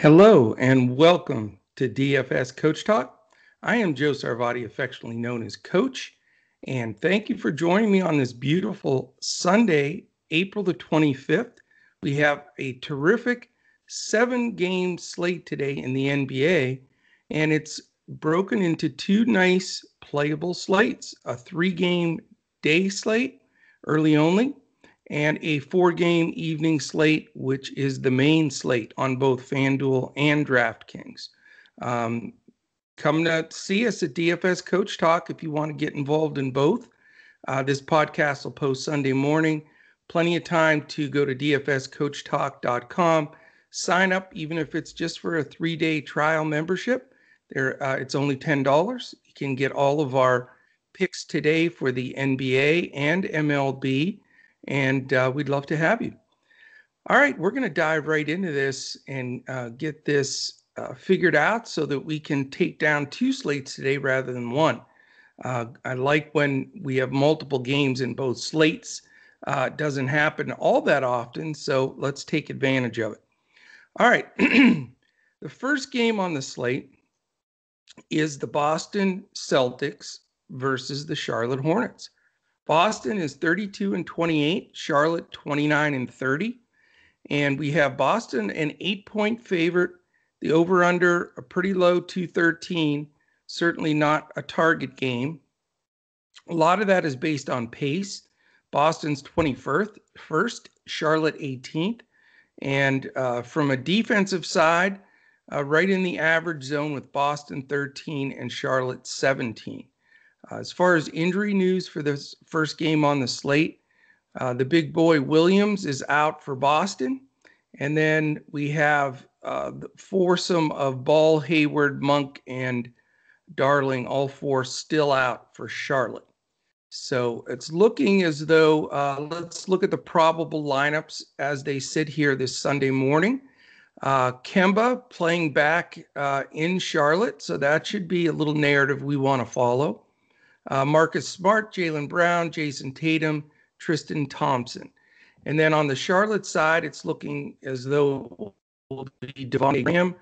Hello and welcome to DFS Coach Talk. I am Joe Sarvati, affectionately known as Coach, and thank you for joining me on this beautiful Sunday, April the 25th. We have a terrific seven game slate today in the NBA, and it's broken into two nice playable slates a three game day slate, early only, and a four game evening slate, which is the main slate on both FanDuel and DraftKings. Um, come to see us at DFS Coach Talk if you want to get involved in both. Uh, this podcast will post Sunday morning. Plenty of time to go to dfscoachtalk.com, sign up, even if it's just for a three day trial membership. There, uh, it's only $10. You can get all of our picks today for the NBA and MLB and uh, we'd love to have you. All right, we're going to dive right into this and uh, get this uh, figured out so that we can take down two slates today rather than one. Uh, I like when we have multiple games in both slates. Uh, it doesn't happen all that often, so let's take advantage of it. All right, the first game on the slate is the Boston Celtics versus the Charlotte Hornets. Boston is 32 and 28, Charlotte 29 and 30. And we have Boston an eight point favorite, the over under a pretty low 213, certainly not a target game. A lot of that is based on pace. Boston's 21st, first, Charlotte 18th. And uh, from a defensive side, uh, right in the average zone with Boston 13 and Charlotte 17. Uh, as far as injury news for this first game on the slate, uh, the big boy Williams is out for Boston. And then we have uh, the foursome of Ball, Hayward, Monk, and Darling, all four still out for Charlotte. So it's looking as though, uh, let's look at the probable lineups as they sit here this Sunday morning. Uh, Kemba playing back uh, in Charlotte, so that should be a little narrative we want to follow uh, Marcus Smart, Jaylen Brown, Jayson Tatum, Tristan Thompson. And then on the Charlotte side, it's looking as though will be Devontae Graham,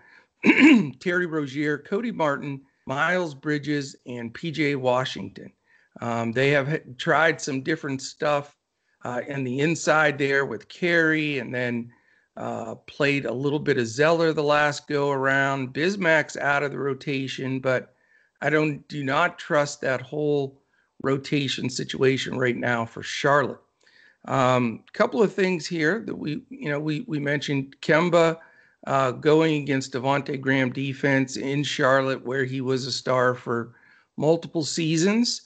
Terry Rozier, Cody Martin, Miles Bridges, and PJ Washington. Um, they have tried some different stuff uh, in the inside there with Carey, and then uh, played a little bit of Zeller the last go around. Bismack's out of the rotation, but I don't do not trust that whole rotation situation right now for Charlotte. A um, couple of things here that we, you know, we we mentioned Kemba uh, going against Devonte Graham defense in Charlotte, where he was a star for multiple seasons.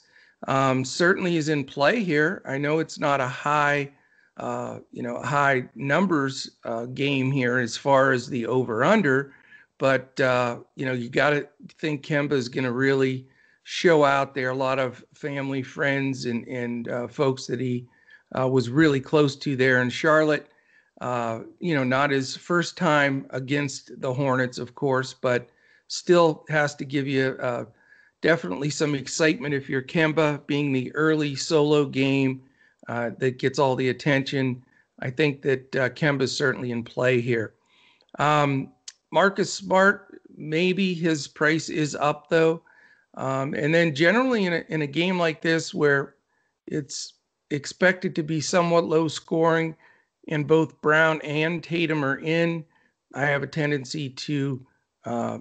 Um, certainly is in play here. I know it's not a high, uh, you know, high numbers uh, game here as far as the over under, but uh, you know, you got to think Kemba is going to really show out there. A lot of family, friends, and and uh, folks that he uh, was really close to there in Charlotte. Uh, you know, not his first time against the Hornets, of course, but still has to give you uh, definitely some excitement if you're Kemba being the early solo game uh, that gets all the attention. I think that uh, is certainly in play here. Um, Marcus Smart, maybe his price is up though. Um, and then generally in a, in a game like this where it's expected to be somewhat low scoring and both Brown and Tatum are in, I have a tendency to uh,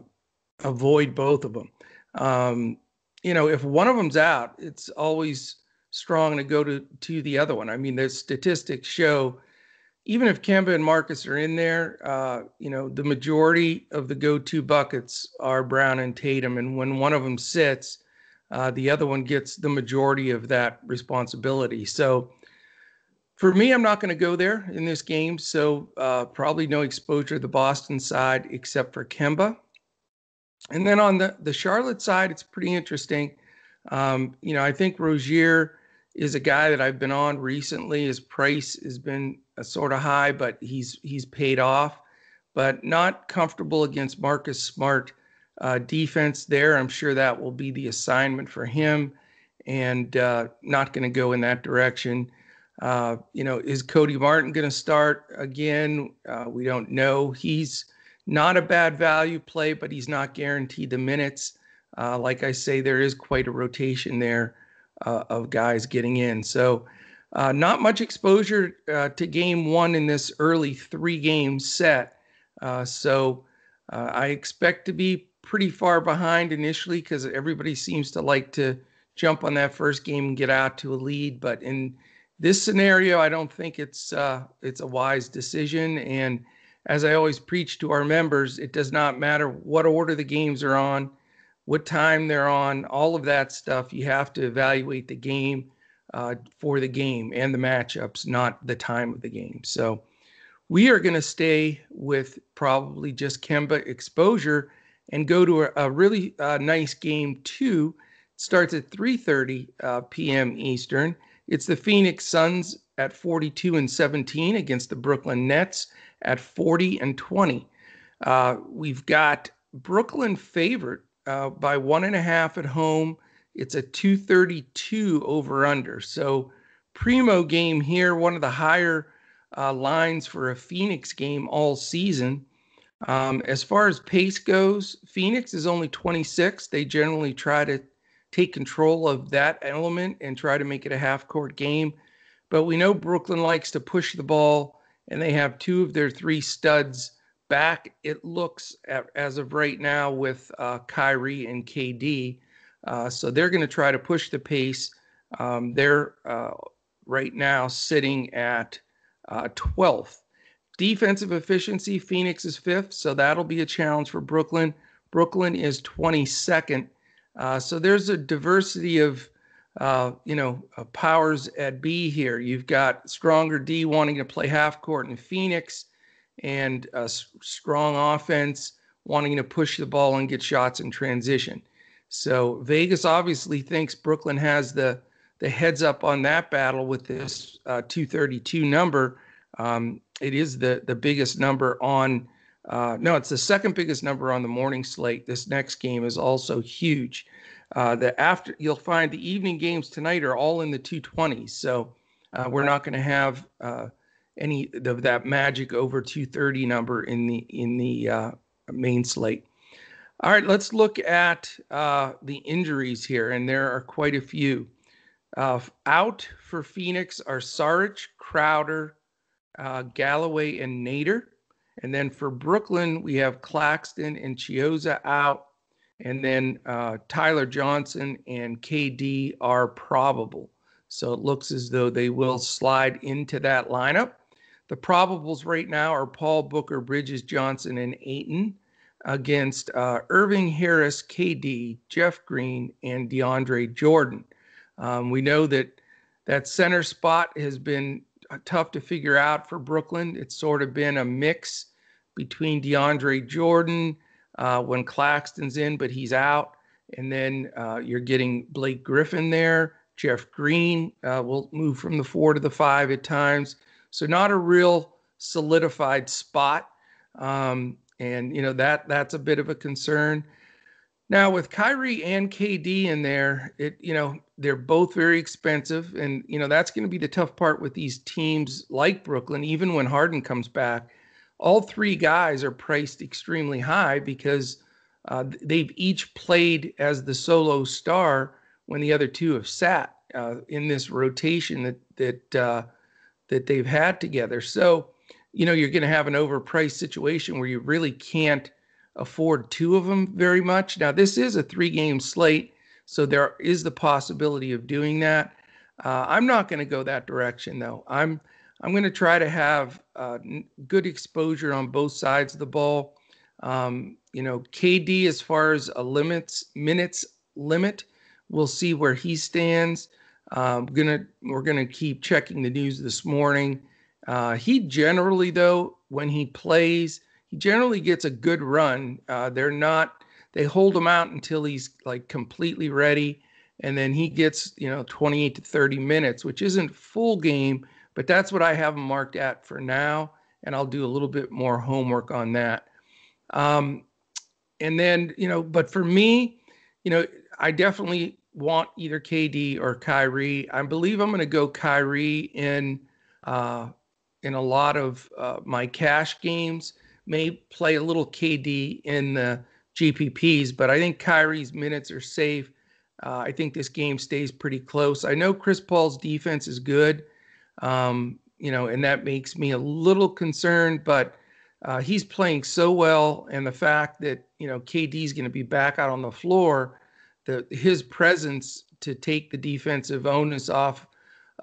avoid both of them. Um, you know, if one of them's out, it's always strong to go to to the other one. I mean, the statistics show even if Kemba and Marcus are in there, uh, you know, the majority of the go-to buckets are Brown and Tatum, and when one of them sits, uh, the other one gets the majority of that responsibility. So, for me, I'm not going to go there in this game. So, uh, probably no exposure to the Boston side except for Kemba. And then on the the Charlotte side, it's pretty interesting. Um, you know, I think Rozier is a guy that I've been on recently. His price has been sort of high, but he's he's paid off. But not comfortable against Marcus Smart uh, defense there. I'm sure that will be the assignment for him, and uh, not going to go in that direction. Uh, you know, is Cody Martin going to start again? Uh, we don't know. He's not a bad value play, but he's not guaranteed the minutes. Uh, like I say, there is quite a rotation there uh, of guys getting in. So, uh, not much exposure uh, to game one in this early three game set. Uh, so, uh, I expect to be pretty far behind initially because everybody seems to like to jump on that first game and get out to a lead. But in this scenario, I don't think it's it's a wise decision. And as I always preach to our members, it does not matter what order the games are on what time they're on, all of that stuff. You have to evaluate the game uh, for the game and the matchups, not the time of the game. So we are going to stay with probably just Kemba exposure and go to a, a really uh, nice game two. It starts at 3:30 uh, p.m. Eastern. It's the Phoenix Suns at 42 and 17 against the Brooklyn Nets at 40 and 20. Uh, we've got Brooklyn favorite uh, by one and a half at home. It's a 232 over under. So, primo game here, one of the higher uh, lines for a Phoenix game all season. Um, as far as pace goes, Phoenix is only 26. They generally try to take control of that element and try to make it a half court game. But we know Brooklyn likes to push the ball, and they have two of their three studs back, it looks at, as of right now with uh, Kyrie and KD. Uh, so they're going to try to push the pace. Um, they're uh, right now sitting at 12th. Uh, Defensive efficiency, Phoenix is fifth, so that'll be a challenge for Brooklyn. Brooklyn is 22nd. Uh, so there's a diversity of, uh, you know, powers at B here. You've got stronger D wanting to play half court in Phoenix and a strong offense, wanting to push the ball and get shots in transition. So Vegas obviously thinks Brooklyn has the the heads up on that battle with this uh, 232 number. Um, it is the the biggest number on. Uh, no, it's the second biggest number on the morning slate. This next game is also huge. Uh, the after you'll find the evening games tonight are all in the 220s. So uh, we're not going to have uh, any of that magic over 230 number in the in the uh, main slate. All right, let's look at uh, the injuries here, and there are quite a few. Uh, out for Phoenix are Saric, Crowder, uh, Galloway, and Nader. And then for Brooklyn, we have Claxton and Chiozza out. And then uh, Tyler Johnson and KD are probable. So it looks as though they will slide into that lineup. The probables right now are Paul Booker, Bridges, Johnson, and Ayton against uh, Irving Harris, KD, Jeff Green, and DeAndre Jordan. Um, we know that that center spot has been uh, tough to figure out for Brooklyn. It's sort of been a mix between DeAndre Jordan uh, when Claxton's in, but he's out. And then uh, you're getting Blake Griffin there. Jeff Green uh, will move from the four to the five at times. So not a real solidified spot. Um, and you know that that's a bit of a concern. Now with Kyrie and KD in there, it you know they're both very expensive, and you know that's going to be the tough part with these teams like Brooklyn. Even when Harden comes back, all three guys are priced extremely high because uh, they've each played as the solo star when the other two have sat uh, in this rotation that that uh, that they've had together. So, you know, you're going to have an overpriced situation where you really can't afford two of them very much. Now, this is a three game slate, so there is the possibility of doing that. Uh, I'm not going to go that direction, though. I'm I'm going to try to have uh, good exposure on both sides of the ball. Um, you know, KD as far as a limits minutes limit, we'll see where he stands. Um, gonna we're gonna keep checking the news this morning. Uh, he generally, though, when he plays, he generally gets a good run. Uh, they're not they hold him out until he's like completely ready, and then he gets you know 28 to 30 minutes, which isn't full game, but that's what I have him marked at for now, and I'll do a little bit more homework on that. Um, and then you know, but for me, you know, I definitely want either KD or Kyrie. I believe I'm going to go Kyrie in uh, in a lot of uh, my cash games. may play a little KD in the GPPs, but I think Kyrie's minutes are safe. Uh, I think this game stays pretty close. I know Chris Paul's defense is good, um, you know, and that makes me a little concerned, but uh, he's playing so well. And the fact that, you know, KD's going to be back out on the floor, the, his presence to take the defensive onus off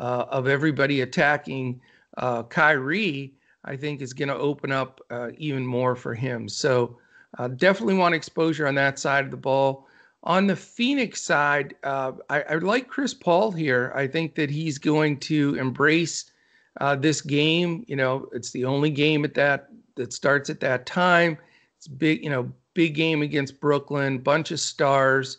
uh, of everybody attacking uh, Kyrie, I think is going to open up uh, even more for him. So uh, definitely want exposure on that side of the ball. On the Phoenix side, uh, I, I, like Chris Paul here. I think that he's going to embrace uh, this game. You know, it's the only game at that that starts at that time. It's big, you know, big game against Brooklyn, bunch of stars,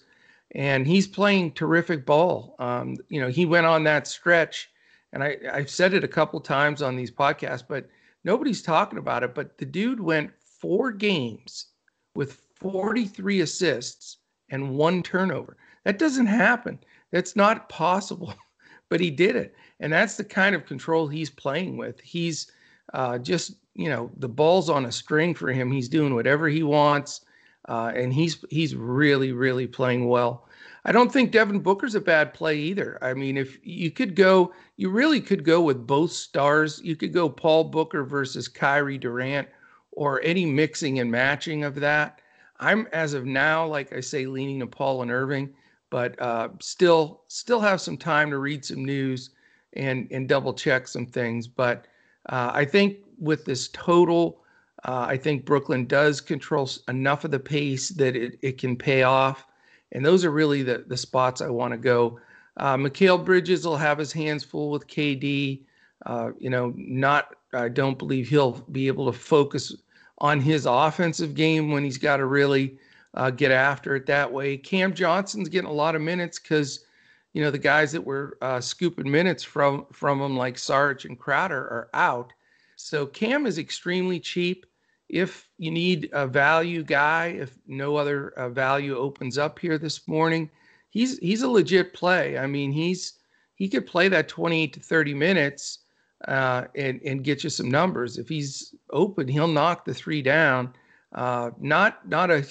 and he's playing terrific ball. Um, you know, he went on that stretch, and I, I've said it a couple times on these podcasts, but nobody's talking about it. But the dude went four games with 43 assists and one turnover. That doesn't happen. That's not possible, but he did it. And that's the kind of control he's playing with. He's uh, just, you know, the ball's on a string for him. He's doing whatever he wants. Uh, and he's he's really really playing well. I don't think Devin Booker's a bad play either. I mean, if you could go, you really could go with both stars. You could go Paul Booker versus Kyrie Durant, or any mixing and matching of that. I'm as of now, like I say, leaning to Paul and Irving, but uh, still still have some time to read some news and and double check some things. But uh, I think with this total, uh, I think Brooklyn does control enough of the pace that it, it can pay off. And those are really the, the spots I want to go. Uh, Mikal Bridges will have his hands full with KD. Uh, you know, not I don't believe he'll be able to focus on his offensive game when he's got to really uh, get after it that way. Cam Johnson's getting a lot of minutes because, you know, the guys that were uh, scooping minutes from from him, like Sarge and Crowder, are out. So Cam is extremely cheap. If you need a value guy, if no other uh, value opens up here this morning, he's he's a legit play. I mean, he's he could play that 28 to 30 minutes uh, and and get you some numbers. If he's open, he'll knock the three down. Uh, not not a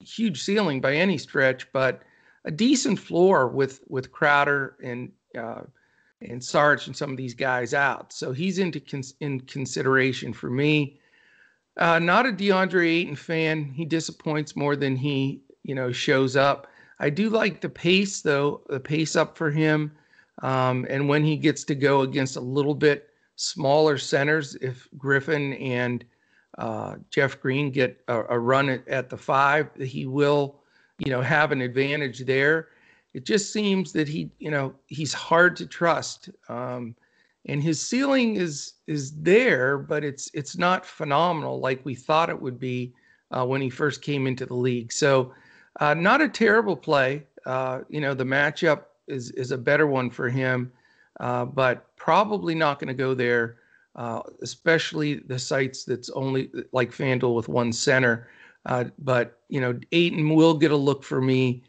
huge ceiling by any stretch, but a decent floor with with Crowder and uh, and Sarge and some of these guys out. So he's into cons- in consideration for me. Uh, not a DeAndre Ayton fan. He disappoints more than he you know shows up. I do like the pace though. The pace up for him. Um, and when he gets to go against a little bit smaller centers, if Griffin and uh, Jeff Green get a, a run at, at, the five, he will, you know, have an advantage there. It just seems that he, you know, he's hard to trust, um, and his ceiling is is there, but it's it's not phenomenal like we thought it would be uh, when he first came into the league. So, uh, not a terrible play. Uh, you know, the matchup is is a better one for him, uh, but probably not going to go there. Uh, especially the sites that's only like FanDuel with one center. Uh, but you know, Ayton will get a look for me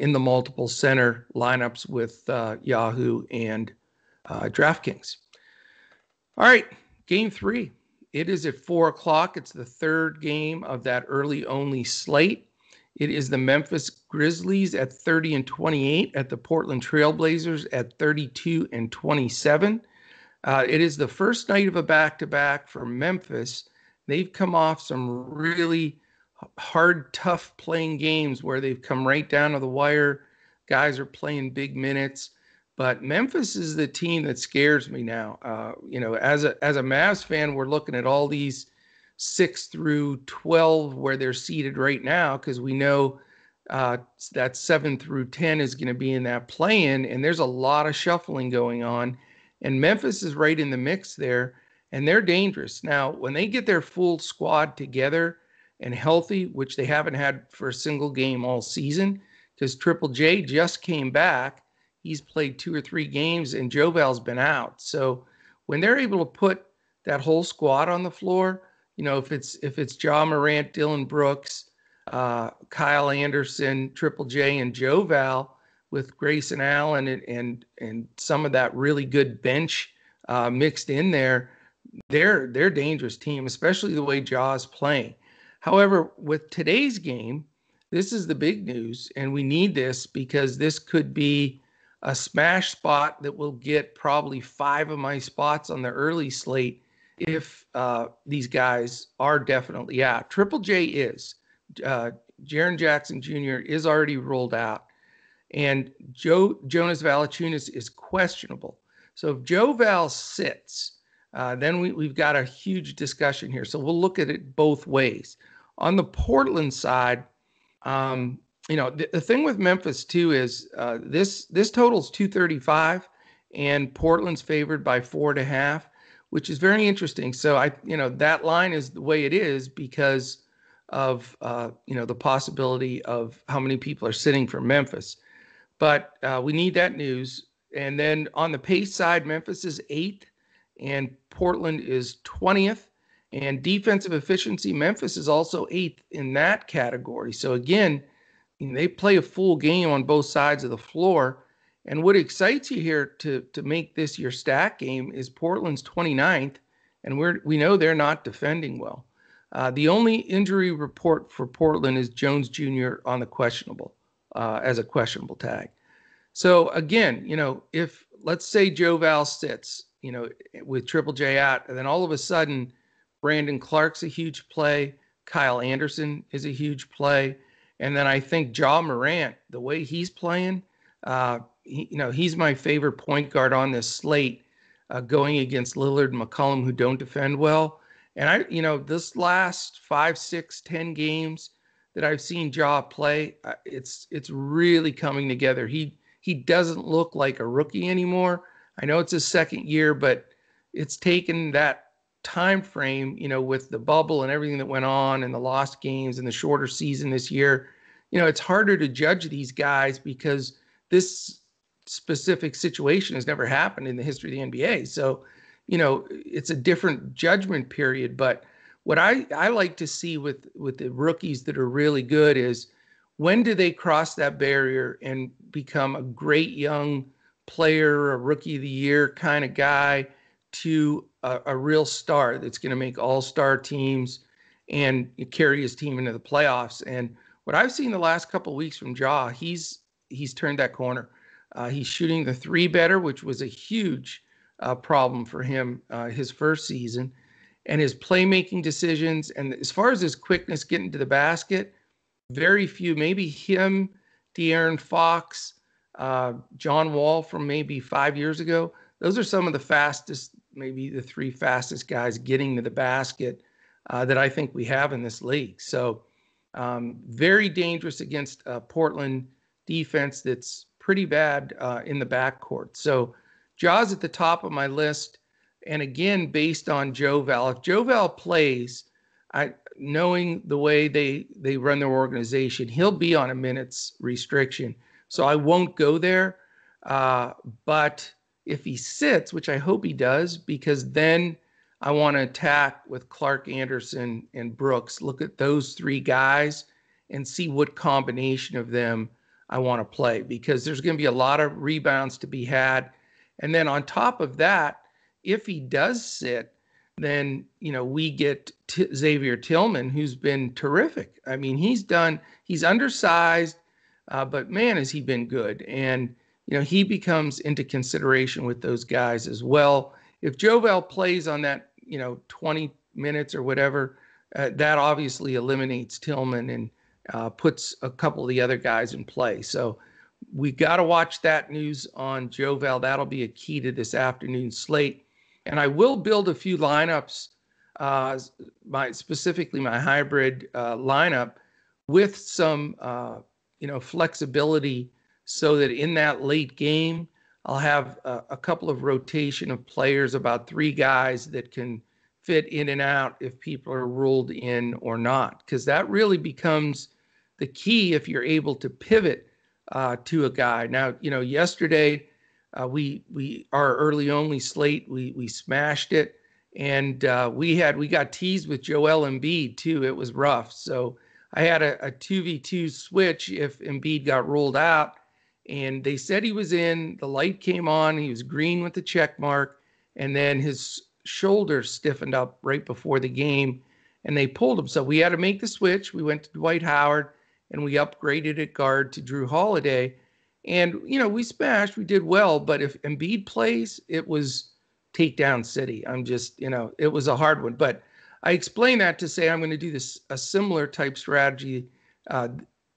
in the multiple center lineups with Yahoo and DraftKings. All right, game three. It is at four o'clock. It's the third game of that early only slate. It is the Memphis Grizzlies at 30 and 28, at the Portland Trailblazers at 32 and 27. Uh, it is the first night of a back to back for Memphis. They've come off some really hard, tough playing games where they've come right down to the wire. Guys are playing big minutes. But Memphis is the team that scares me now. Uh, you know, as a as a Mavs fan, we're looking at all these six through 12 where they're seated right now because we know uh, that seven through 10 is going to be in that play in. And there's a lot of shuffling going on. And Memphis is right in the mix there. And they're dangerous. Now, when they get their full squad together and healthy, which they haven't had for a single game all season, because Triple J just came back. He's played two or three games, and JoVal's been out. So when they're able to put that whole squad on the floor, you know, if it's if it's Ja Morant, Dillon Brooks, uh, Kyle Anderson, Triple J, and JoVal with Grayson Allen and and and some of that really good bench uh, mixed in there, they're they're dangerous team, especially the way Ja's playing. However, with today's game, this is the big news, and we need this because this could be a smash spot that will get probably five of my spots on the early slate if uh, these guys are definitely out. Triple J is. Uh, Jaren Jackson Jr. is already rolled out, and Joe Jonas Valanciunas is questionable. So if Joe Val sits, uh, then we, we've got a huge discussion here. So we'll look at it both ways. On the Portland side, um, you know, the, the, thing with Memphis too is uh, this this totals 235, and Portland's favored by four and a half, which is very interesting. So I, you know, that line is the way it is because of uh, you know the possibility of how many people are sitting for Memphis. But uh, we need that news. And then on the pace side, Memphis is eighth, and Portland is 20th. And defensive efficiency, Memphis is also eighth in that category. So again, they play a full game on both sides of the floor. And what excites you here to to make this your stack game is Portland's 29th, and we're we know they're not defending well. Uh, the only injury report for Portland is Jones Jr. on the questionable uh, as a questionable tag. So again, you know, if let's say Joe Val sits, you know, with Triple J out, and then all of a sudden Brandon Clarke's a huge play, Kyle Anderson is a huge play, and then I think Ja Morant, the way he's playing, uh, he, you know, he's my favorite point guard on this slate, uh, going against Lillard and McCollum who don't defend well. And I, you know, this last five, six, ten games that I've seen Ja play, uh, it's it's really coming together. He he doesn't look like a rookie anymore. I know it's his second year, but it's taken that time frame, you know, with the bubble and everything that went on and the lost games and the shorter season this year. You know, it's harder to judge these guys because this specific situation has never happened in the history of the NBA. So, you know, it's a different judgment period. But what I, I like to see with with the rookies that are really good is when do they cross that barrier and become a great young player, a rookie of the year kind of guy to a, a real star that's going to make all star teams and carry his team into the playoffs. And what I've seen the last couple weeks from Ja, he's he's turned that corner. Uh, he's shooting the three better, which was a huge uh, problem for him uh, his first season, and his playmaking decisions. And as far as his quickness getting to the basket, very few, maybe him, De'Aaron Fox, uh, John Wall from maybe five years ago. Those are some of the fastest, maybe the three fastest guys getting to the basket uh, that I think we have in this league. So, um, very dangerous against Portland defense that's pretty bad uh, in the backcourt. So, Ja's at the top of my list. And again, based on Joe Val, if Joe Val plays, I knowing the way they they run their organization, he'll be on a minutes restriction. So I won't go there. Uh, but if he sits, which I hope he does, because then I want to attack with Clarke Anderson and Brooks. Look at those three guys and see what combination of them I want to play because there's going to be a lot of rebounds to be had. And then on top of that, if he does sit, then you know we get T- Xavier Tillman, who's been terrific. I mean, he's done. He's undersized, uh, but man, has he been good. And you know he becomes into consideration with those guys as well. If Jovel plays on that, you know, 20 minutes or whatever, uh, that obviously eliminates Tillman and uh, puts a couple of the other guys in play. So we got to watch that news on Jovel. That'll be a key to this afternoon slate. And I will build a few lineups, uh, my specifically my hybrid uh, lineup with some uh, you know flexibility, so that in that late game I'll have a, a couple of rotation of players, about three guys that can fit in and out if people are ruled in or not, because that really becomes the key if you're able to pivot uh, to a guy. Now, you know, yesterday uh, we we our early only slate we we smashed it, and uh, we had we got teased with Joel Embiid too. It was rough. So I had a two v two switch if Embiid got ruled out, and they said he was in. The light came on. He was green with the check mark, and then his shoulder stiffened up right before the game, and they pulled him. So we had to make the switch. We went to Dwight Howard, and we upgraded at guard to Jrue Holiday. And you know, we smashed. We did well, but if Embiid plays, it was takedown city. I'm just, you know, it was a hard one. But I explain that to say I'm going to do this a similar type strategy uh,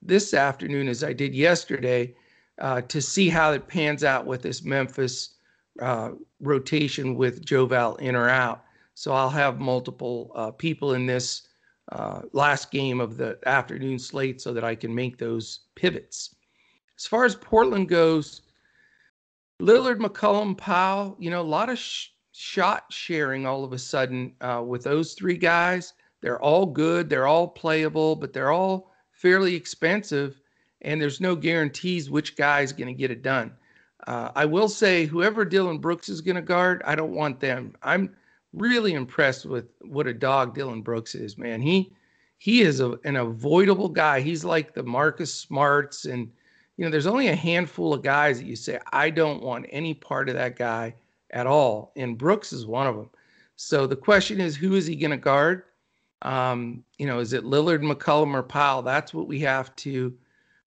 this afternoon as I did yesterday uh, to see how it pans out with this Memphis uh, rotation with Joval in or out. So I'll have multiple uh, people in this uh, last game of the afternoon slate so that I can make those pivots. As far as Portland goes, Lillard, McCollum, Powell, you know, a lot of sh- shot sharing all of a sudden uh, with those three guys. They're all good, they're all playable, but they're all fairly expensive, and there's no guarantees which guy is going to get it done. Uh, I will say, whoever Dillon Brooks is going to guard, I don't want them. I'm really impressed with what a dog Dillon Brooks is, man. He he is a, an avoidable guy. He's like the Marcus Smarts, and you know, there's only a handful of guys that you say I don't want any part of that guy at all, and Brooks is one of them. So the question is, who is he going to guard? Um, you know, is it Lillard, McCollum, or Powell? That's what we have to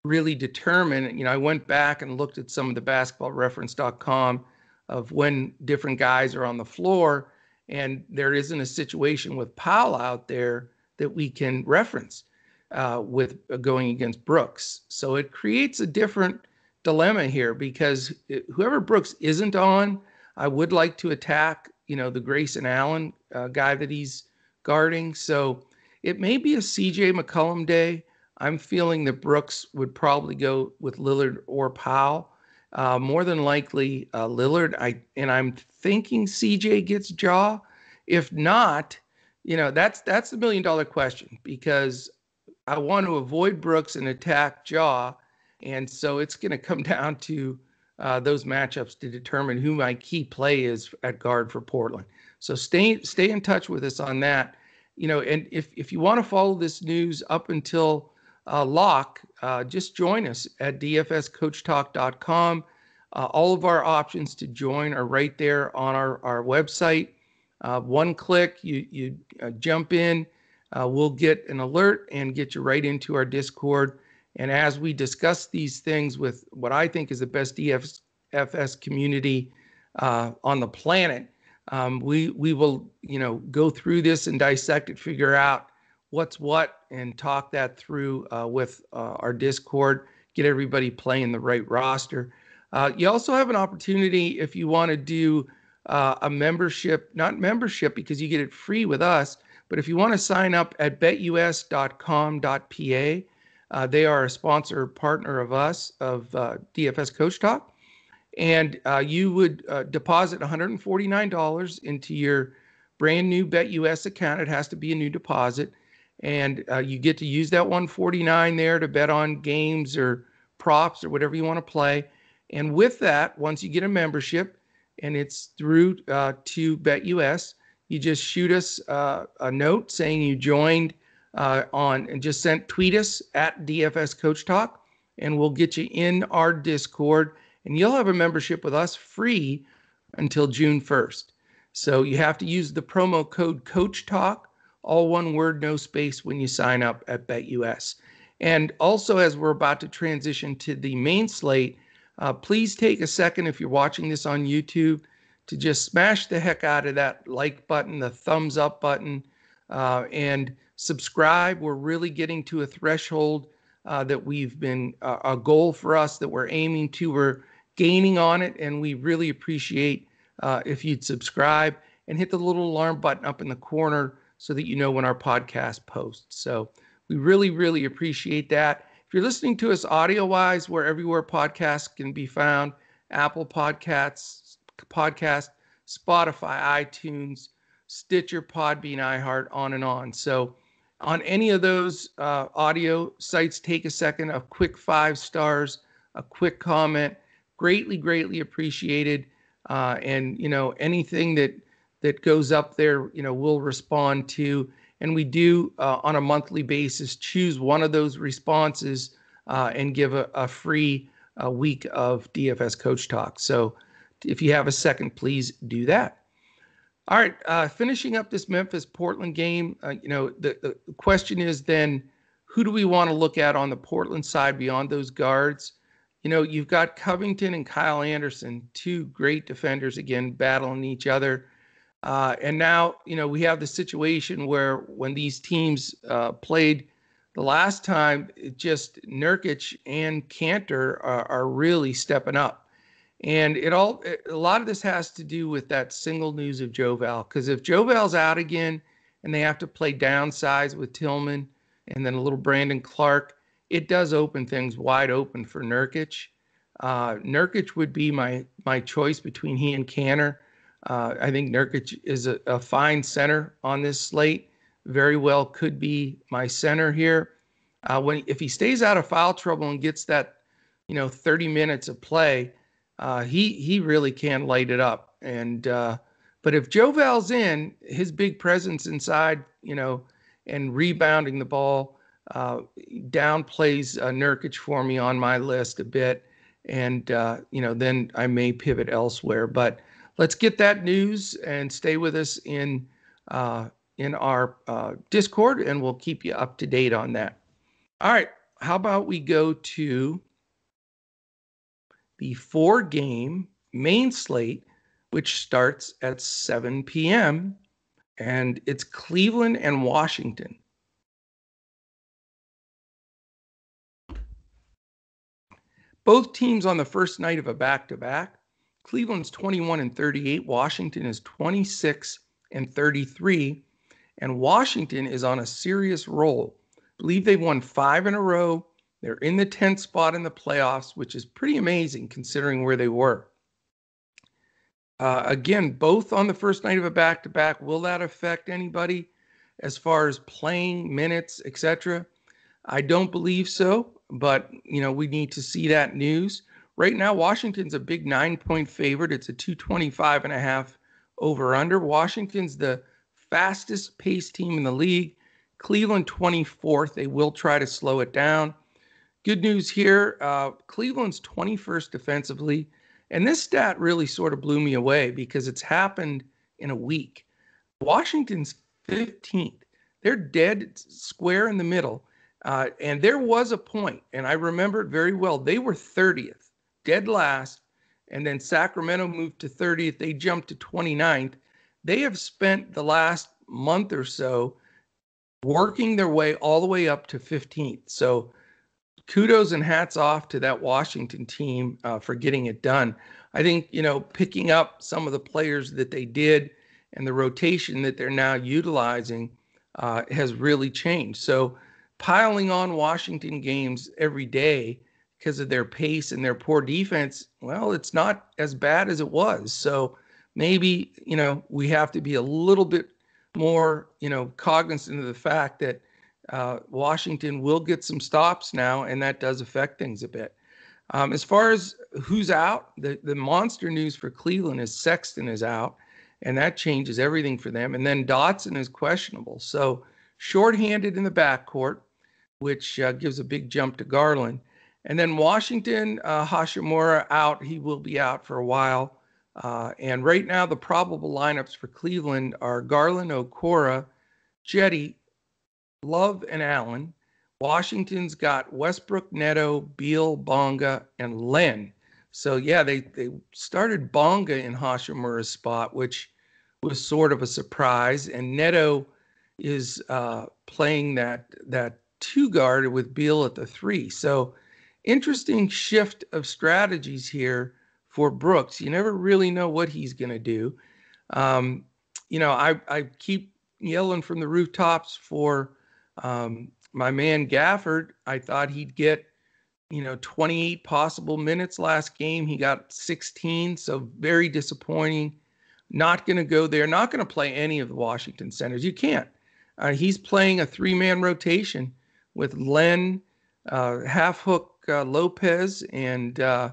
really determine. You know, I went back and looked at some of the basketballreference.com of when different guys are on the floor, and there isn't a situation with Powell out there that we can reference uh, with uh, going against Brooks. So it creates a different dilemma here because it, whoever Brooks isn't on, I would like to attack, you know, the Grayson Allen uh, guy that he's guarding. So it may be a CJ McCollum day. I'm feeling that Brooks would probably go with Lillard or Powell. Uh, more than likely uh, Lillard. I and I'm thinking CJ gets Ja. If not, you know that's that's the million dollar question because I want to avoid Brooks and attack Ja, and so it's going to come down to uh, those matchups to determine who my key play is at guard for Portland. So stay stay in touch with us on that. You know, and if if you want to follow this news up until uh, lock, uh, just join us at dfscoachtalk.com. Uh, all of our options to join are right there on our, our website. Uh, one click, you you uh, jump in uh, we'll get an alert and get you right into our Discord. And as we discuss these things with what I think is the best DFS community on the planet, um, we we will you know go through this and dissect it, figure out what's what, and talk that through uh, with uh, our Discord. Get everybody playing the right roster. Uh, you also have an opportunity if you want to do uh, a membership, not membership because you get it free with us but if you want to sign up at betus.com.pa, uh, they are a sponsor partner of us, of uh, DFS Coach Talk. And you would deposit $149 into your brand new BetUS account. It has to be a new deposit. And uh, you get to use that 149 there to bet on games or props or whatever you want to play. And with that, once you get a membership, and it's through uh, to BetUS, you just shoot us uh, a note saying you joined uh, on and just sent tweet us at DFS Coach Talk, and we'll get you in our Discord, and you'll have a membership with us free until June 1st. So you have to use the promo code Coach Talk, all one word, no space, when you sign up at BetUS. And also, as we're about to transition to the main slate, uh, please take a second if you're watching this on YouTube to just smash the heck out of that like button, the thumbs up button, uh, and subscribe. We're really getting to a threshold uh, that we've been uh, a goal for us that we're aiming to. We're gaining on it, and we really appreciate uh, if you'd subscribe and hit the little alarm button up in the corner so that you know when our podcast posts. So we really, really appreciate that. If you're listening to us audio wise, where everywhere podcasts can be found, Apple Podcasts, podcast, Spotify, iTunes, Stitcher, Podbean, iHeart, on and on. So, on any of those uh, audio sites, take a second, a quick five stars, a quick comment, greatly, greatly appreciated. Uh, and you know, anything that that goes up there, you know, we'll respond to. And we do uh, on a monthly basis choose one of those responses uh, and give a, a free uh, week of DFS Coach Talk. So if you have a second, please do that. All right, uh, finishing up this Memphis Portland game, uh, you know, the, the question is then who do we want to look at on the Portland side beyond those guards? You know, you've got Covington and Kyle Anderson, two great defenders again, battling each other. Uh, and now, you know, we have the situation where when these teams uh, played the last time, it just Nurkic and Kanter are, are really stepping up. And it all, a lot of this has to do with that single news of Joe Val. Because if Joe Val's out again and they have to play downsize with Tillman and then a little Brandon Clarke, it does open things wide open for Nurkic. Uh, Nurkic would be my my choice between he and Kanter. Uh, I think Nurkic is a, a, fine center on this slate. Very well could be my center here. Uh, when if he stays out of foul trouble and gets that, you know, 30 minutes of play, uh, he he really can light it up. And uh, but if Joe Val's in, his big presence inside, you know, and rebounding the ball uh, downplays uh, Nurkic for me on my list a bit, and you know then I may pivot elsewhere. But let's get that news and stay with us in uh, in our uh, Discord, and we'll keep you up to date on that. All right, how about we go to the four game main slate, which starts at 7 p.m. and it's Cleveland and Washington. Both teams on the first night of a back to back. Cleveland's 21 and 38, Washington is 26 and 33, and Washington is on a serious roll. I believe they've won five in a row. They're in the 10th spot in the playoffs, which is pretty amazing considering where they were. Uh, again, both on the first night of a back to back. Will that affect anybody as far as playing minutes, etc.? I don't believe so but you know we need to see that news. Right now, Washington's a big nine point favorite. It's a 225 and a half over under. Washington's the fastest paced team in the league. Cleveland 24th. They will try to slow it down. Good news here uh, Cleveland's 21st defensively. And this stat really sort of blew me away because it's happened in a week. Washington's 15th. They're dead square in the middle. Uh, and there was a point, and I remember it very well. They were 30th, dead last, and then Sacramento moved to 30th. They jumped to 29th. They have spent the last month or so working their way all the way up to 15th. So kudos and hats off to that Washington team uh, for getting it done. I think, you know, picking up some of the players that they did and the rotation that they're now utilizing uh, has really changed. So, piling on Washington games every day because of their pace and their poor defense, well, it's not as bad as it was. So maybe, you know, we have to be a little bit more, you know, cognizant of the fact that uh, Washington will get some stops now, and that does affect things a bit. Um, as far as who's out, the, the monster news for Cleveland is Sexton is out, and that changes everything for them. And then Dotson is questionable. So shorthanded in the backcourt which uh, gives a big jump to Garland. And then Washington, uh, Hachimura out. He will be out for a while. Uh, and right now, the probable lineups for Cleveland are Garland, Okoro, Jetty, Love, and Allen. Washington's got Westbrook, Neto, Beal, Bonga, and Len. So yeah, they they started Bonga in Hachimura's spot, which was sort of a surprise. And Neto is uh, playing that that two guard with Beal at the three. So interesting shift of strategies here for Brooks. You never really know what he's going to do. Um, you know, I, I keep yelling from the rooftops for um, my man Gafford. I thought he'd get, you know, 28 possible minutes last game. He got 16, so very disappointing. Not going to go there. Not going to play any of the Washington centers. You can't. Uh, he's playing a three man rotation with Len, uh, half hook uh, Lopez, and uh,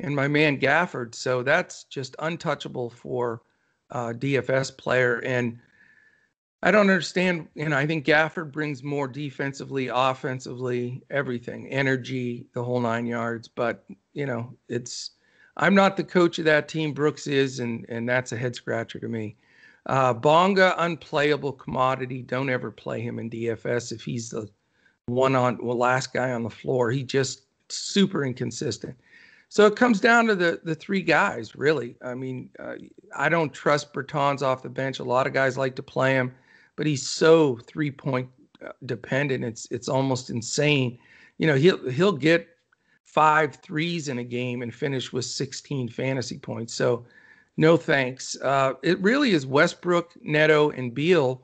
and my man Gafford. So that's just untouchable for uh, DFS player. And I don't understand. Know, I think Gafford brings more defensively, offensively, everything, energy, the whole nine yards. But you know, it's I'm not the coach of that team. Brooks is, and and that's a head scratcher to me. Uh, Bonga, unplayable commodity. Don't ever play him in DFS if he's the one on well last guy on the floor. He just super inconsistent. So it comes down to the the three guys really. I mean, uh, I don't trust Bertans off the bench. A lot of guys like to play him, but he's so three point uh, dependent. It's it's almost insane. You know, he'll he'll get five threes in a game and finish with 16 fantasy points. So no thanks. Uh, it really is Westbrook, Neto, and Beal.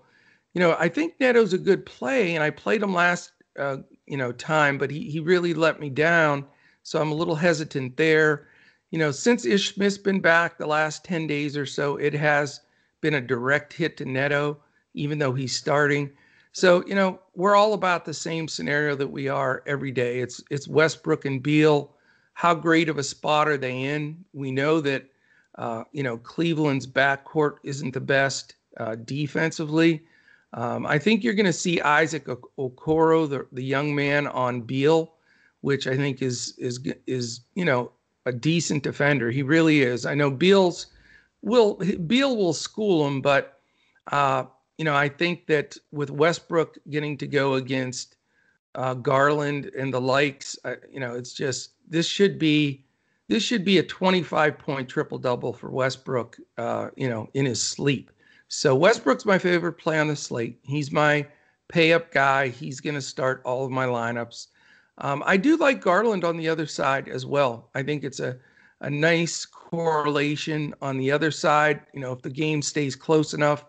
You know, I think Neto's a good play, and I played him last, uh, you know, time, but he he really let me down. So I'm a little hesitant there. You know, since Ish Smith's been back the last 10 days or so, it has been a direct hit to Neto, even though he's starting. So, you know, we're all about the same scenario that we are every day. It's it's Westbrook and Beal. How great of a spot are they in? We know that uh, you know, Cleveland's backcourt isn't the best uh, defensively. Um, I think you're going to see Isaac Okoro, the, the young man on Beal, which I think is is is you know a decent defender. He really is. I know Beal's will Beal will school him, but uh, you know I think that with Westbrook getting to go against uh, Garland and the likes, you know, it's just this should be this should be a 25 point triple double for Westbrook, uh, you know, in his sleep. So Westbrook's my favorite play on the slate. He's my pay up guy. He's going to start all of my lineups. Um, I do like Garland on the other side as well. I think it's a, a nice correlation on the other side. You know, if the game stays close enough,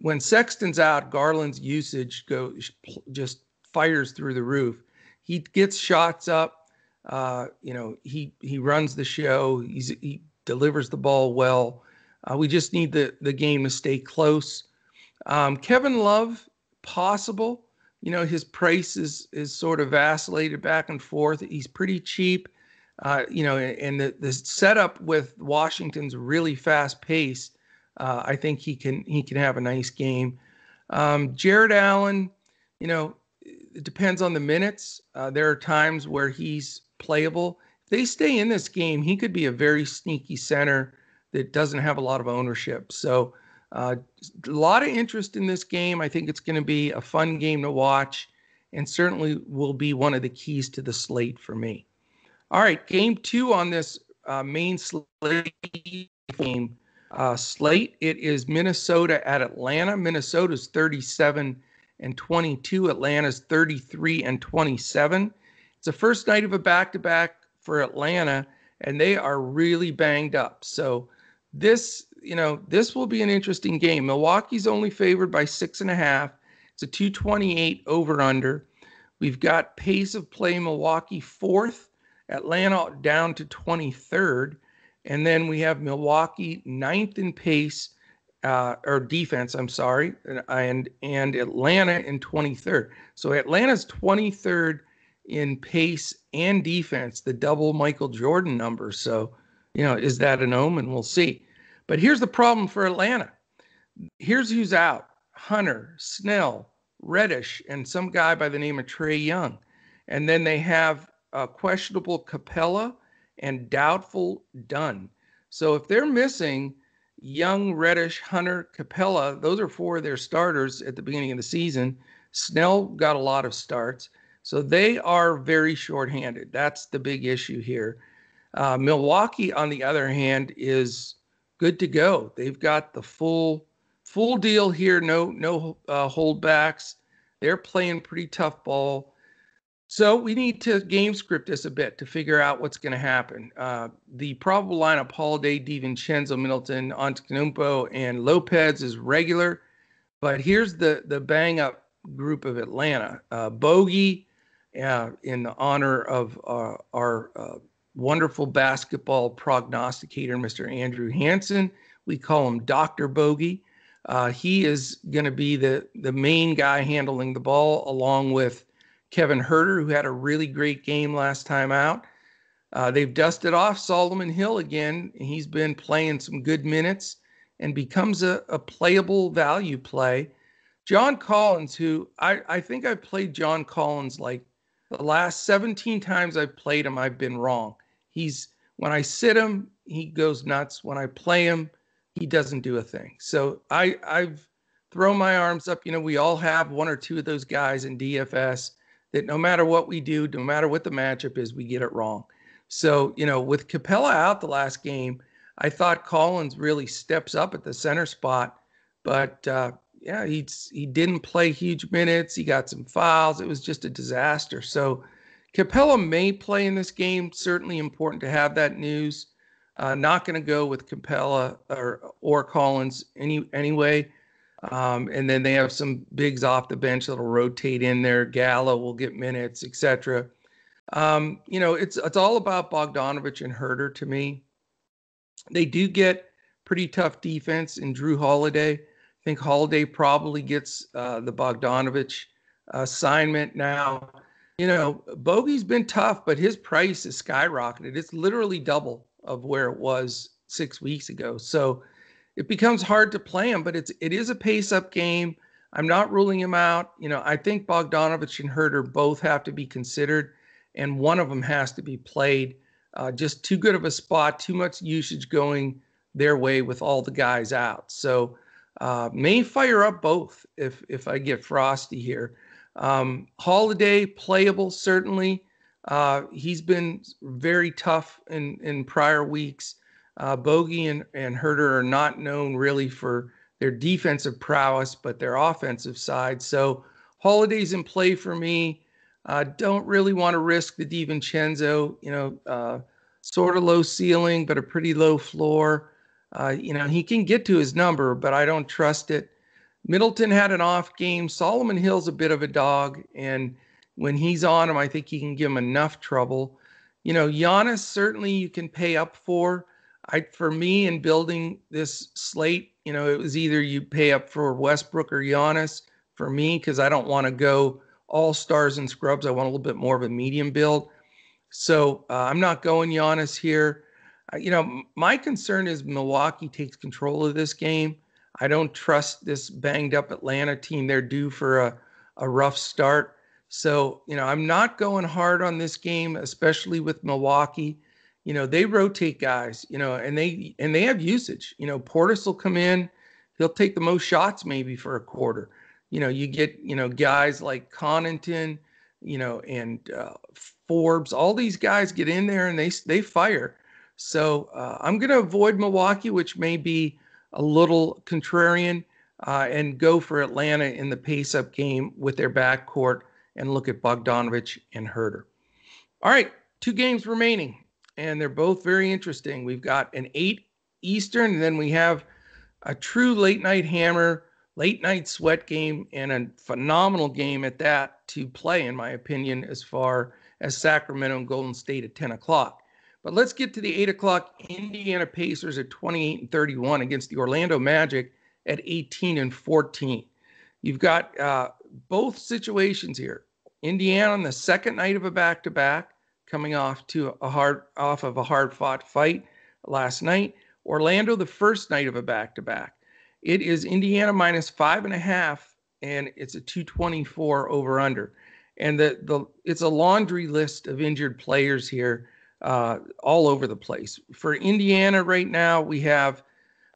when Sexton's out, Garland's usage goes just fires through the roof. He gets shots up uh, you know, he he runs the show. He's he delivers the ball well. Uh, we just need the the game to stay close. Um, Kevin Love, possible. You know, his price is is sort of vacillated back and forth. He's pretty cheap. Uh, you know, and the the setup with Washington's really fast pace. Uh, I think he can he can have a nice game. Um, Jarrett Allen, you know, it depends on the minutes. Uh, there are times where he's playable. If they stay in this game, he could be a very sneaky center that doesn't have a lot of ownership. So, uh, a lot of interest in this game. I think it's going to be a fun game to watch and certainly will be one of the keys to the slate for me. All right, game two on this uh, main slate game uh, slate. It is Minnesota at Atlanta. Minnesota's 37 and 22. Atlanta's 33 and 27. It's the first night of a back to back for Atlanta, and they are really banged up. So, this, you know, this will be an interesting game. Milwaukee's only favored by six and a half. It's a 228 over under. We've got pace of play Milwaukee fourth, Atlanta down to 23rd. And then we have Milwaukee ninth in pace, uh, or defense, I'm sorry, and and Atlanta in 23rd. So Atlanta's 23rd in pace and defense, the double Michael Jordan number. So, you know, is that an omen? We'll see. But here's the problem for Atlanta. Here's who's out Hunter, Snell, Reddish, and some guy by the name of Trae Young. And then they have a questionable Capela and doubtful Dunn. So if they're missing Young, Reddish, Hunter, Capela, those are four of their starters at the beginning of the season. Snell got a lot of starts. So they are very shorthanded. That's the big issue here. Uh, Milwaukee, on the other hand, is good to go. They've got the full full deal here. No no uh, holdbacks. They're playing pretty tough ball. So we need to game script this a bit to figure out what's going to happen. Uh, the probable lineup: Holiday, DiVincenzo, Middleton, Antetokounmpo, and Lopez is regular. But here's the the bang up group of Atlanta: uh, Bogey, uh, in the honor of uh, our uh, wonderful basketball prognosticator, Mr. Andrew Hanson. We call him Dr. Bogey. Uh, he is going to be the, the main guy handling the ball, along with Kevin Huerter, who had a really great game last time out. Uh, they've dusted off Solomon Hill again. He's been playing some good minutes and becomes a, a playable value play. John Collins, who I, I think I played John Collins like the last 17 times I've played him, I've been wrong. He's when I sit him, he goes nuts. When I play him, he doesn't do a thing. So I I've thrown my arms up. You know, we all have one or two of those guys in DFS that no matter what we do, no matter what the matchup is, we get it wrong. So, you know, with Capela out the last game, I thought Collins really steps up at the center spot, but uh, yeah, he's he didn't play huge minutes. He got some fouls. It was just a disaster. So Capela may play in this game. Certainly important to have that news. Uh, not going to go with Capela or or Collins any anyway. Um, and then they have some bigs off the bench that'll rotate in there. Gallo will get minutes, etc. Um, you know, it's it's all about Bogdanovich and Huerter to me. They do get pretty tough defense in Jrue Holiday. Think Holiday probably gets uh, the Bogdanovich assignment now. You know, Bogey's been tough, but his price is skyrocketed. It's literally double of where it was six weeks ago. So it becomes hard to play him, but it's it is a pace up game. I'm not ruling him out. You know, I think Bogdanovich and Huerter both have to be considered, and one of them has to be played. Uh, just too good of a spot, too much usage going their way with all the guys out. So uh, may fire up both if if I get frosty here. Um, Holiday playable certainly. Uh, he's been very tough in in prior weeks. Uh, Bogey and, and Huerter are not known really for their defensive prowess, but their offensive side. So Holiday's in play for me. Uh, don't really want to risk the DiVincenzo, you know, uh, sort of low ceiling, but a pretty low floor. Uh, you know, he can get to his number, but I don't trust it. Middleton had an off game. Solomon Hill's a bit of a dog, and when he's on him, I think he can give him enough trouble. You know, Giannis certainly you can pay up for. I for me in building this slate, you know, it was either you pay up for Westbrook or Giannis. For me, because I don't want to go all stars and scrubs. I want a little bit more of a medium build. So uh, I'm not going Giannis here. Uh, you know, my concern is Milwaukee takes control of this game. I don't trust this banged up Atlanta team. They're due for a, a rough start. So, you know, I'm not going hard on this game, especially with Milwaukee you know they rotate guys you know and they and they have usage you know portis will come in he'll take the most shots maybe for a quarter you know you get you know guys like connaughton you know and uh, forbes all these guys get in there and they they fire so uh, i'm going to avoid milwaukee which may be a little contrarian uh, and go for atlanta in the pace up game with their backcourt and look at bogdanovich and Huerter. all right two games remaining and they're both very interesting. We've got an eight Eastern, and then we have a true late night hammer, late night sweat game, and a phenomenal game at that to play, in my opinion, as far as Sacramento and Golden State at 10 o'clock. But let's get to the 8 o'clock Indiana Pacers at 28 and 31 against the Orlando Magic at 18 and 14. You've got uh, both situations here. Indiana on the second night of a back to back coming off to a hard off of a hard fought fight last night. Orlando, the first night of a back to back. It is Indiana minus five and a half, and it's a 224 over under. And the the it's a laundry list of injured players here, uh, all over the place. For Indiana right now, we have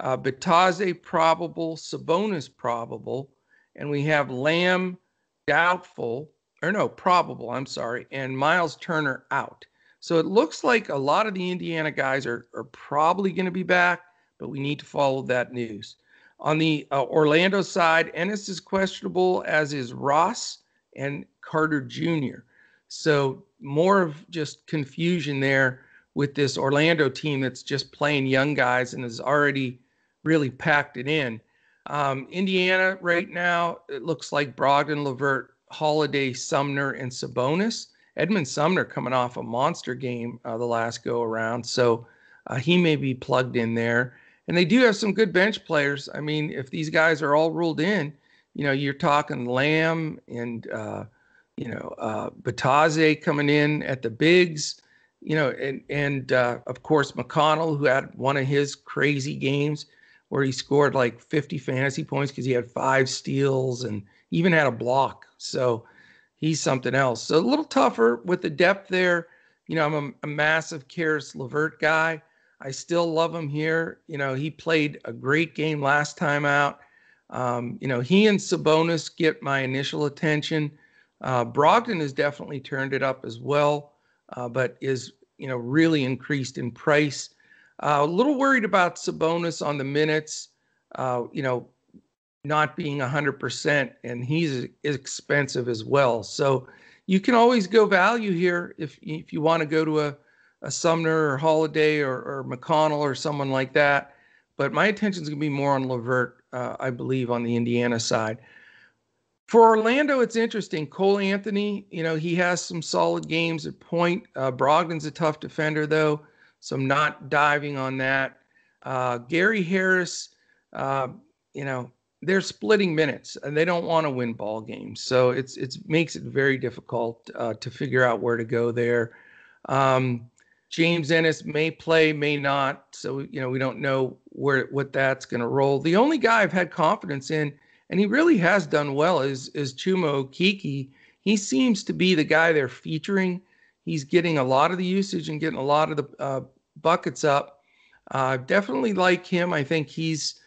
uh, Bitadze probable, Sabonis probable, and we have Lamb doubtful, or no, probable, I'm sorry, and Miles Turner out. So it looks like a lot of the Indiana guys are, are probably going to be back, but we need to follow that news. On the uh, Orlando side, Ennis is questionable, as is Ross and Carter Jr. So more of just confusion there with this Orlando team that's just playing young guys and has already really packed it in. Um, Indiana right now, it looks like Brogdon, LeVert, Holiday, Sumner, and Sabonis. Edmond Sumner coming off a monster game uh, the last go around, so uh, he may be plugged in there. And they do have some good bench players. I mean, if these guys are all ruled in, you know, you're talking Lamb and uh, you know uh, Bitadze coming in at the bigs, you know, and and uh, of course McConnell, who had one of his crazy games where he scored like 50 fantasy points because he had five steals and even had a block. So he's something else. So a little tougher with the depth there. You know, I'm a, a massive Caris LeVert guy. I still love him here. You know, he played a great game last time out. Um, you know, he and Sabonis get my initial attention. Uh, Brogdon has definitely turned it up as well, uh, but is you know really increased in price. Uh, a little worried about Sabonis on the minutes. Uh, you know, not being 100%, and he's expensive as well. So you can always go value here if if you want to go to a, a Sumner or Holiday or, or McConnell or someone like that. But my attention is going to be more on LeVert, uh, I believe, on the Indiana side. For Orlando, it's interesting. Cole Anthony, you know, he has some solid games at point. Uh, Brogdon's a tough defender, though, so I'm not diving on that. Uh, Gary Harris, uh, you know, they're splitting minutes and they don't want to win ball games, so it's it makes it very difficult uh, to figure out where to go there. Um, James Ennis may play, may not, so you know we don't know where what that's going to roll. The only guy I've had confidence in, and he really has done well, is is Chuma Okeke. He seems to be the guy they're featuring. He's getting a lot of the usage and getting a lot of the uh, buckets up. Uh, definitely like him. I think he's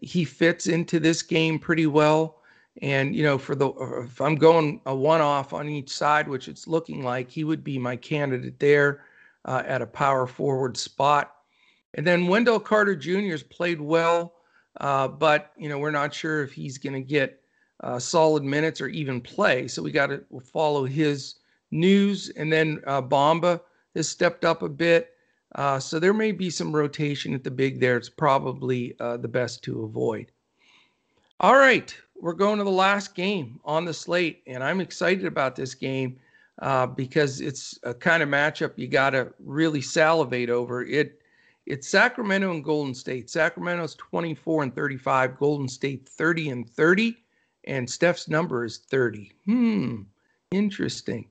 he fits into this game pretty well. And you know, for the if I'm going a one-off on each side, which it's looking like, he would be my candidate there uh, at a power forward spot. And then Wendell Carter Jr. has played well, uh, but you know we're not sure if he's going to get uh, solid minutes or even play. So we got to follow his news. And then uh, Bamba has stepped up a bit. Uh, so there may be some rotation at the big there. It's probably uh, the best to avoid. All right, we're going to the last game on the slate, and I'm excited about this game uh, because it's a kind of matchup you got to really salivate over. It it's Sacramento and Golden State. Sacramento's 24 and 35, Golden State 30 and 30, and Steph's number is 30. Hmm, interesting.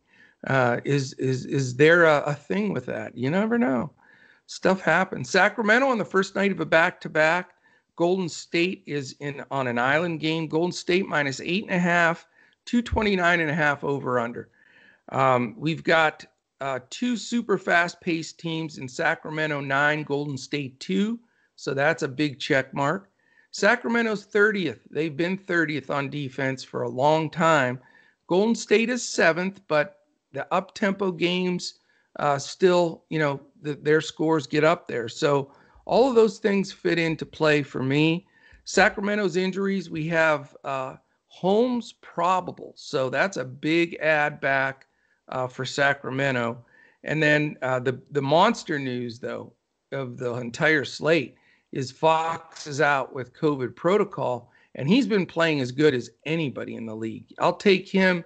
Uh, is is is there a, a thing with that? You never know stuff happens. Sacramento on the first night of a back to back. Golden State is in on an island game. Golden State minus eight and a half, 229 and a half over under. Um, we've got uh, two super fast paced teams in Sacramento, nine, Golden State, two. So that's a big check mark. Sacramento's 30th. They've been 30th on defense for a long time. Golden State is seventh, but the up tempo games uh, still, you know, the, their scores get up there. So all of those things fit into play for me. Sacramento's injuries, we have uh, Holmes probable. So that's a big add back uh, for Sacramento. And then uh, the the monster news though of the entire slate is Fox is out with COVID protocol, and he's been playing as good as anybody in the league. I'll take him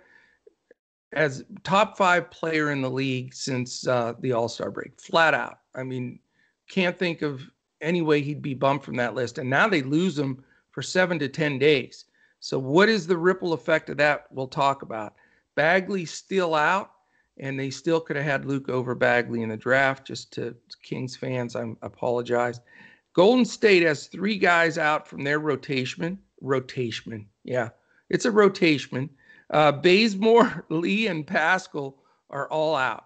as top five player in the league since uh, the All Star break, flat out. I mean, can't think of any way he'd be bumped from that list. And now they lose him for seven to 10 days. So, what is the ripple effect of that? We'll talk about. Bagley still out, and they still could have had Luka over Bagley in the draft. Just to Kings fans, I apologize. Golden State has three guys out from their rotation. Rotation, yeah, it's a rotation uh, Bazemore, Lee, and Paschall are all out.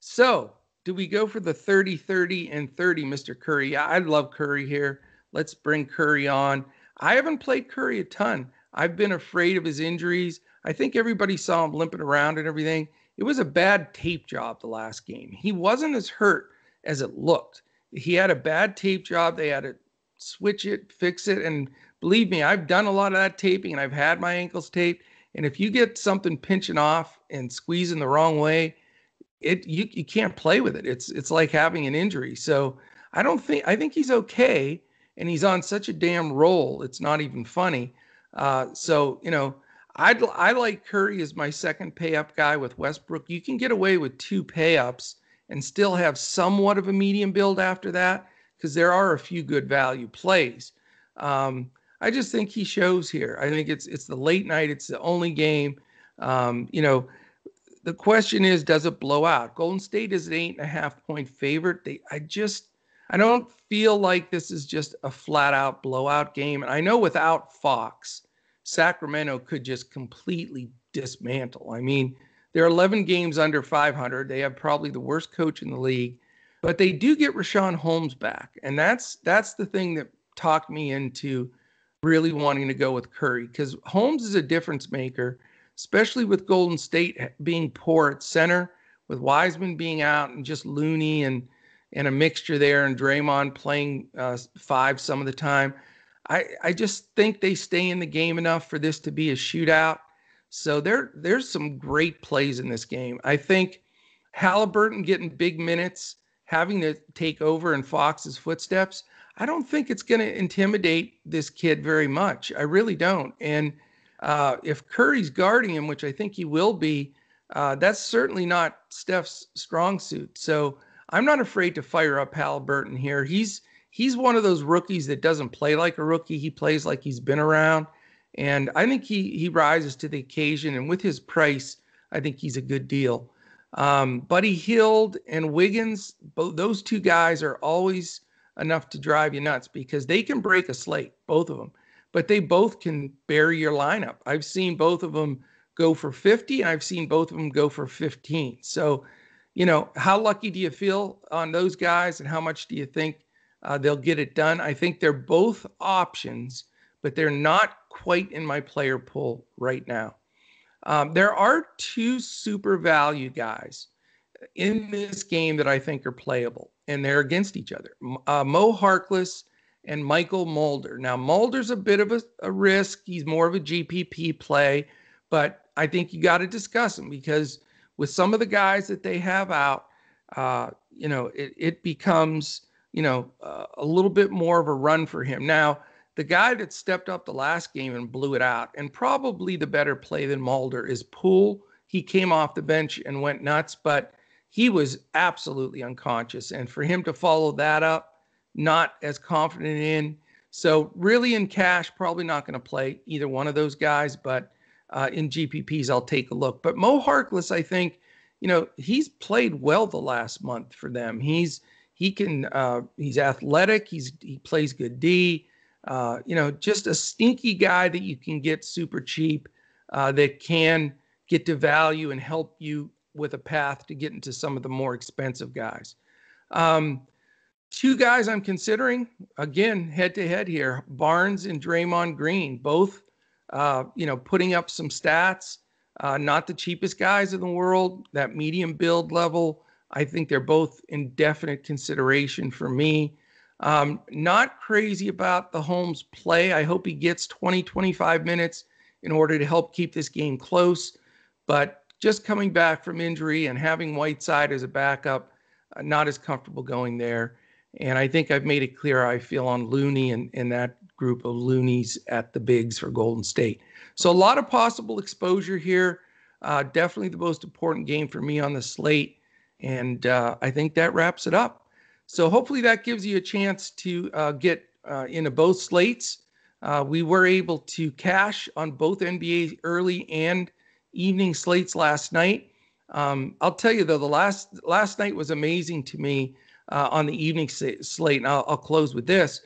So, do we go for the 30 30 and 30, Mr. Curry? I love Curry here. Let's bring Curry on. I haven't played Curry a ton. I've been afraid of his injuries. I think everybody saw him limping around and everything. It was a bad tape job the last game. He wasn't as hurt as it looked. He had a bad tape job. They had to switch it, fix it. And believe me, I've done a lot of that taping and I've had my ankles taped. And if you get something pinching off and squeezing the wrong way, it you you can't play with it. It's it's like having an injury. So I don't think I think he's okay, and he's on such a damn roll. It's not even funny. Uh, so you know, I I like Curry as my second pay up guy with Westbrook. You can get away with two pay ups and still have somewhat of a medium build after that because there are a few good value plays. Um, I just think he shows here. I think it's it's the late night. It's the only game. Um, you know, the question is, does it blow out? Golden State is an eight and a half point favorite. They, I just, I don't feel like this is just a flat out blowout game. And I know without Fox, Sacramento could just completely dismantle. I mean, they're 11 games under 500. They have probably the worst coach in the league. But they do get Richaun Holmes back, and that's that's the thing that talked me into really wanting to go with Curry because Holmes is a difference maker, especially with Golden State being poor at center, with Wiseman being out and just Looney and and a mixture there, and Draymond playing uh, five some of the time. I I just think they stay in the game enough for this to be a shootout. So there there's some great plays in this game. I think Halliburton getting big minutes, having to take over in Fox's footsteps. I don't think it's going to intimidate this kid very much. I really don't. And uh, if Curry's guarding him, which I think he will be, uh, that's certainly not Steph's strong suit. So I'm not afraid to fire up Halliburton here. He's he's one of those rookies that doesn't play like a rookie. He plays like he's been around, and I think he he rises to the occasion. And with his price, I think he's a good deal. Um, Buddy Hield and Wiggins, both those two guys are always enough to drive you nuts because they can break a slate, both of them, but they both can bury your lineup. I've seen both of them go for 50 and I've seen both of them go for 15. So, you know, how lucky do you feel on those guys and how much do you think uh, they'll get it done? I think they're both options, but they're not quite in my player pool right now. Um, there are two super value guys in this game that I think are playable, and they're against each other. Uh, Mo Harkless and Mychal Mulder. Now, Mulder's a bit of a, a risk. He's more of a GPP play, but I think you got to discuss him because with some of the guys that they have out, uh, you know, it, it becomes, you know, uh, a little bit more of a run for him. Now, the guy that stepped up the last game and blew it out, and probably the better play than Mulder is Poole. He came off the bench and went nuts, but he was absolutely unconscious. And for him to follow that up, not as confident in. So, really, in cash, probably not going to play either one of those guys, but uh, in GPPs, I'll take a look. But Mo Harkless, I think, you know, he's played well the last month for them. He's he can uh, he's athletic. He's he plays good D. Uh, you know, just a stinky guy that you can get super cheap uh, that can get to value and help you with a path to get into some of the more expensive guys. Um, two guys I'm considering again head to head here: Barnes and Draymond Green, both uh, you know putting up some stats. Uh, not the cheapest guys in the world. That medium build level, I think they're both in definite consideration for me. Um, not crazy about the Holmes play. I hope he gets 20, 25 minutes in order to help keep this game close. But just coming back from injury and having Whiteside as a backup, uh, not as comfortable going there. And I think I've made it clear I feel on Looney and, and that group of Loonies at the bigs for Golden State. So a lot of possible exposure here. Uh, definitely the most important game for me on the slate. And uh, I think that wraps it up. So hopefully that gives you a chance to uh, get uh, into both slates. Uh, we were able to cash on both NBA early and evening slates last night. Um, I'll tell you though, the last last night was amazing to me uh, on the evening slate, and I'll, I'll close with this.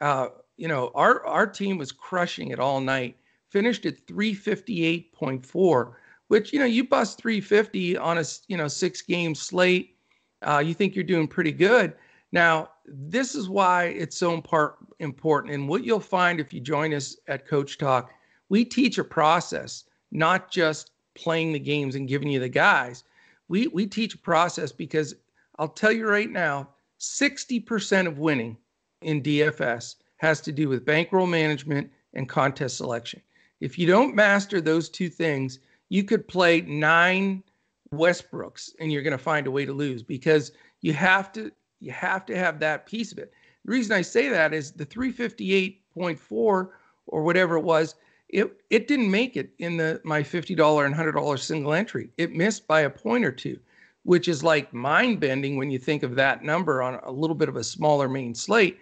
Uh, you know, our our team was crushing it all night. Finished at 358.4, which you know you bust 350 on a you know six game slate. Uh, you think you're doing pretty good. Now, this is why it's so impar- important. And what you'll find if you join us at Coach Talk, we teach a process not just playing the games and giving you the guys. We we teach a process because I'll tell you right now, 60% of winning in DFS has to do with bankroll management and contest selection. If you don't master those two things, you could play nine Westbrooks and you're going to find a way to lose because you have to you have to have that piece of it. The reason I say that is the 358.4 or whatever it was it it didn't make it in the my $50 and $100 single entry. It missed by a point or two, which is like mind bending when you think of that number on a little bit of a smaller main slate,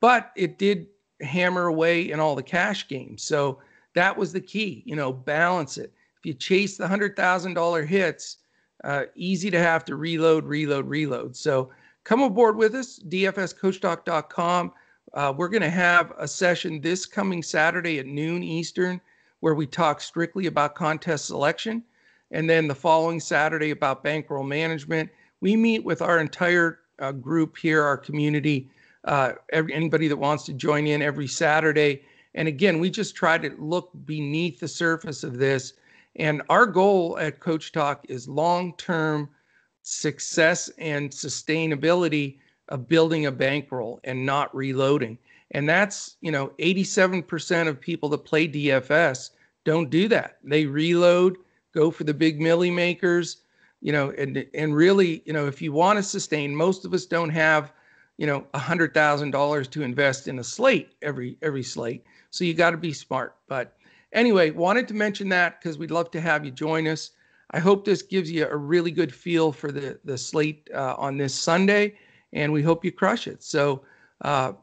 but it did hammer away in all the cash games. So that was the key, you know, balance it. If you chase the $100,000 hits, uh, easy to have to reload, reload, reload. So come aboard with us, dfscoachtalk.com. Uh, we're going to have a session this coming Saturday at noon Eastern where we talk strictly about contest selection. And then the following Saturday about bankroll management. We meet with our entire uh, group here, our community, uh, every, anybody that wants to join in every Saturday. And again, we just try to look beneath the surface of this. And our goal at Coach Talk is long term success and sustainability of building a bankroll and not reloading. And that's, you know, 87% of people that play DFS don't do that. They reload, go for the big milli makers, you know, and and really, you know, if you want to sustain, most of us don't have, you know, hundred thousand dollars to invest in a slate every every slate. So you got to be smart. But anyway, wanted to mention that because we'd love to have you join us. I hope this gives you a really good feel for the the slate uh, on this Sunday, and we hope you crush it. So. Uh,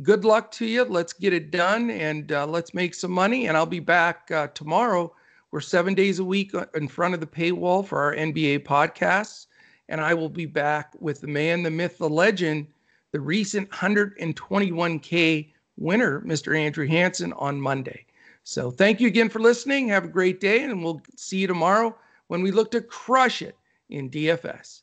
good luck to you. Let's get it done and uh, let's make some money. And I'll be back uh, tomorrow. We're seven days a week uh, in front of the paywall for our NBA podcasts. And I will be back with the man, the myth, the legend, the recent 121K winner, Mr. Andrew Hanson, on Monday. So thank you again for listening. Have a great day, and we'll see you tomorrow when we look to crush it in DFS.